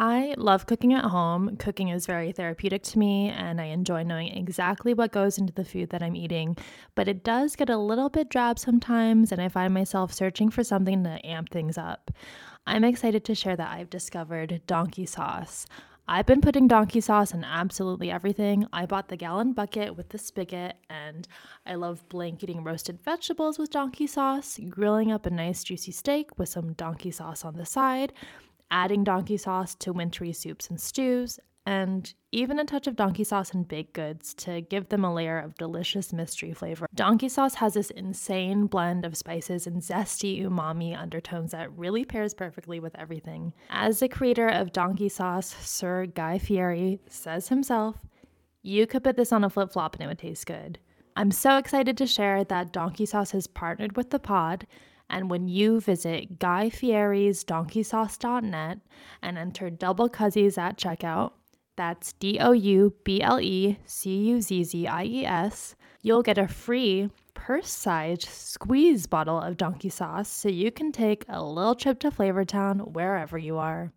I love cooking at home. Cooking is very therapeutic to me, and I enjoy knowing exactly what goes into the food that I'm eating. But it does get a little bit drab sometimes, and I find myself searching for something to amp things up. I'm excited to share that I've discovered donkey sauce. I've been putting donkey sauce in absolutely everything. I bought the gallon bucket with the spigot, and I love blanketing roasted vegetables with donkey sauce, grilling up a nice juicy steak with some donkey sauce on the side adding donkey sauce to wintry soups and stews, and even a touch of donkey sauce in baked goods to give them a layer of delicious mystery flavor. Donkey sauce has this insane blend of spices and zesty umami undertones that really pairs perfectly with everything. As the creator of donkey sauce, Sir Guy Fieri says himself, you could put this on a flip flop and it would taste good. I'm so excited to share that Donkey Sauce has partnered with the pod and when you visit Guy Fieri's donkeysauce.net and enter double cuzzies at checkout, that's D O U B L E C U Z Z I E S, you'll get a free purse sized squeeze bottle of donkey sauce so you can take a little trip to Flavortown wherever you are.